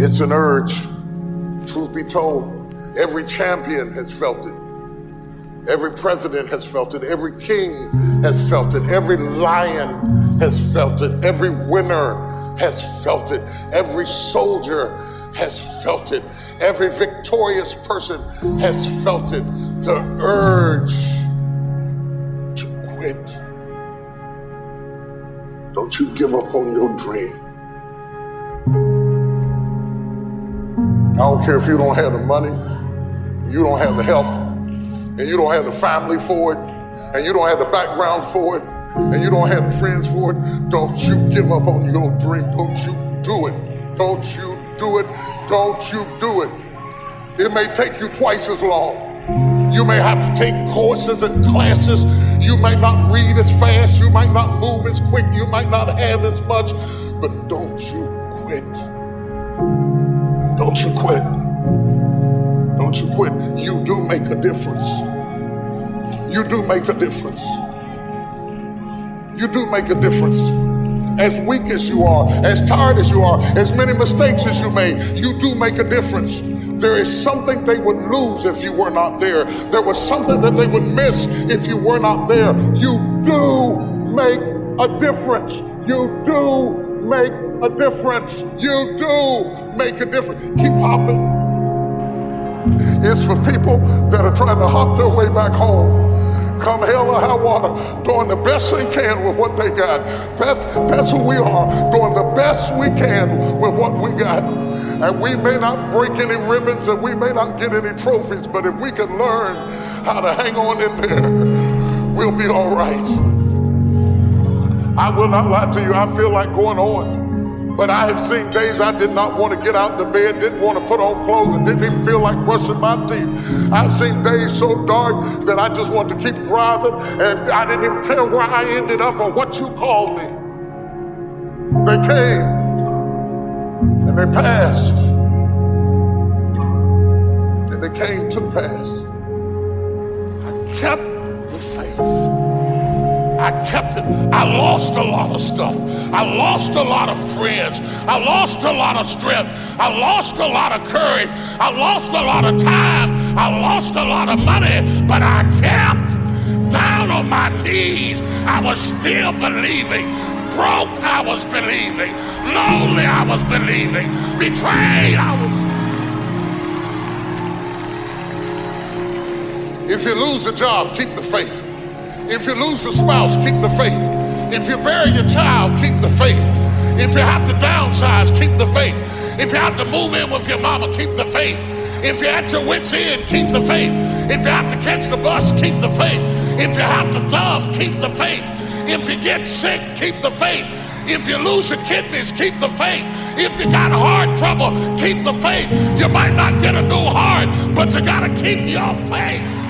It's an urge. Truth be told, every champion has felt it. Every president has felt it. Every king has felt it. Every lion has felt it. Every winner has felt it. Every soldier has felt it. Every victorious person has felt it. The urge to quit. Don't you give up on your dream. I don't care if you don't have the money, you don't have the help, and you don't have the family for it, and you don't have the background for it, and you don't have the friends for it. Don't you give up on your dream. Don't you do it. Don't you do it. Don't you do it. It may take you twice as long. You may have to take courses and classes. You might not read as fast. You might not move as quick. You might not have as much. But don't you quit. Don't you quit. Don't you quit. You do make a difference. You do make a difference. You do make a difference. As weak as you are, as tired as you are, as many mistakes as you made, you do make a difference. There is something they would lose if you were not there. There was something that they would miss if you were not there. You do make a difference. You do make a difference. You do make a difference. Keep hopping. It's for people that are trying to hop their way back home. Come hell or high water, doing the best they can with what they got. That's that's who we are, doing the best we can with what we got. And we may not break any ribbons and we may not get any trophies, but if we can learn how to hang on in there, we'll be all right. I will not lie to you, I feel like going on. But I have seen days I did not want to get out the bed, didn't want to put on clothes, and didn't even feel like brushing my teeth. I've seen days so dark that I just want to keep driving, and I didn't even care where I ended up or what you called me. They came and they passed. And they came to pass. I kept kept it. I lost a lot of stuff. I lost a lot of friends. I lost a lot of strength. I lost a lot of courage. I lost a lot of time. I lost a lot of money. But I kept down on my knees. I was still believing. Broke, I was believing. Lonely, I was believing. Betrayed, I was. If you lose a job, keep the faith. If you lose a spouse, keep the faith. If you bury your child, keep the faith. If you have to downsize, keep the faith. If you have to move in with your mama, keep the faith. If you're at your wits' end, keep the faith. If you have to catch the bus, keep the faith. If you have to dumb, keep the faith. If you get sick, keep the faith. If you lose your kidneys, keep the faith. If you got heart trouble, keep the faith. You might not get a new heart, but you got to keep your faith.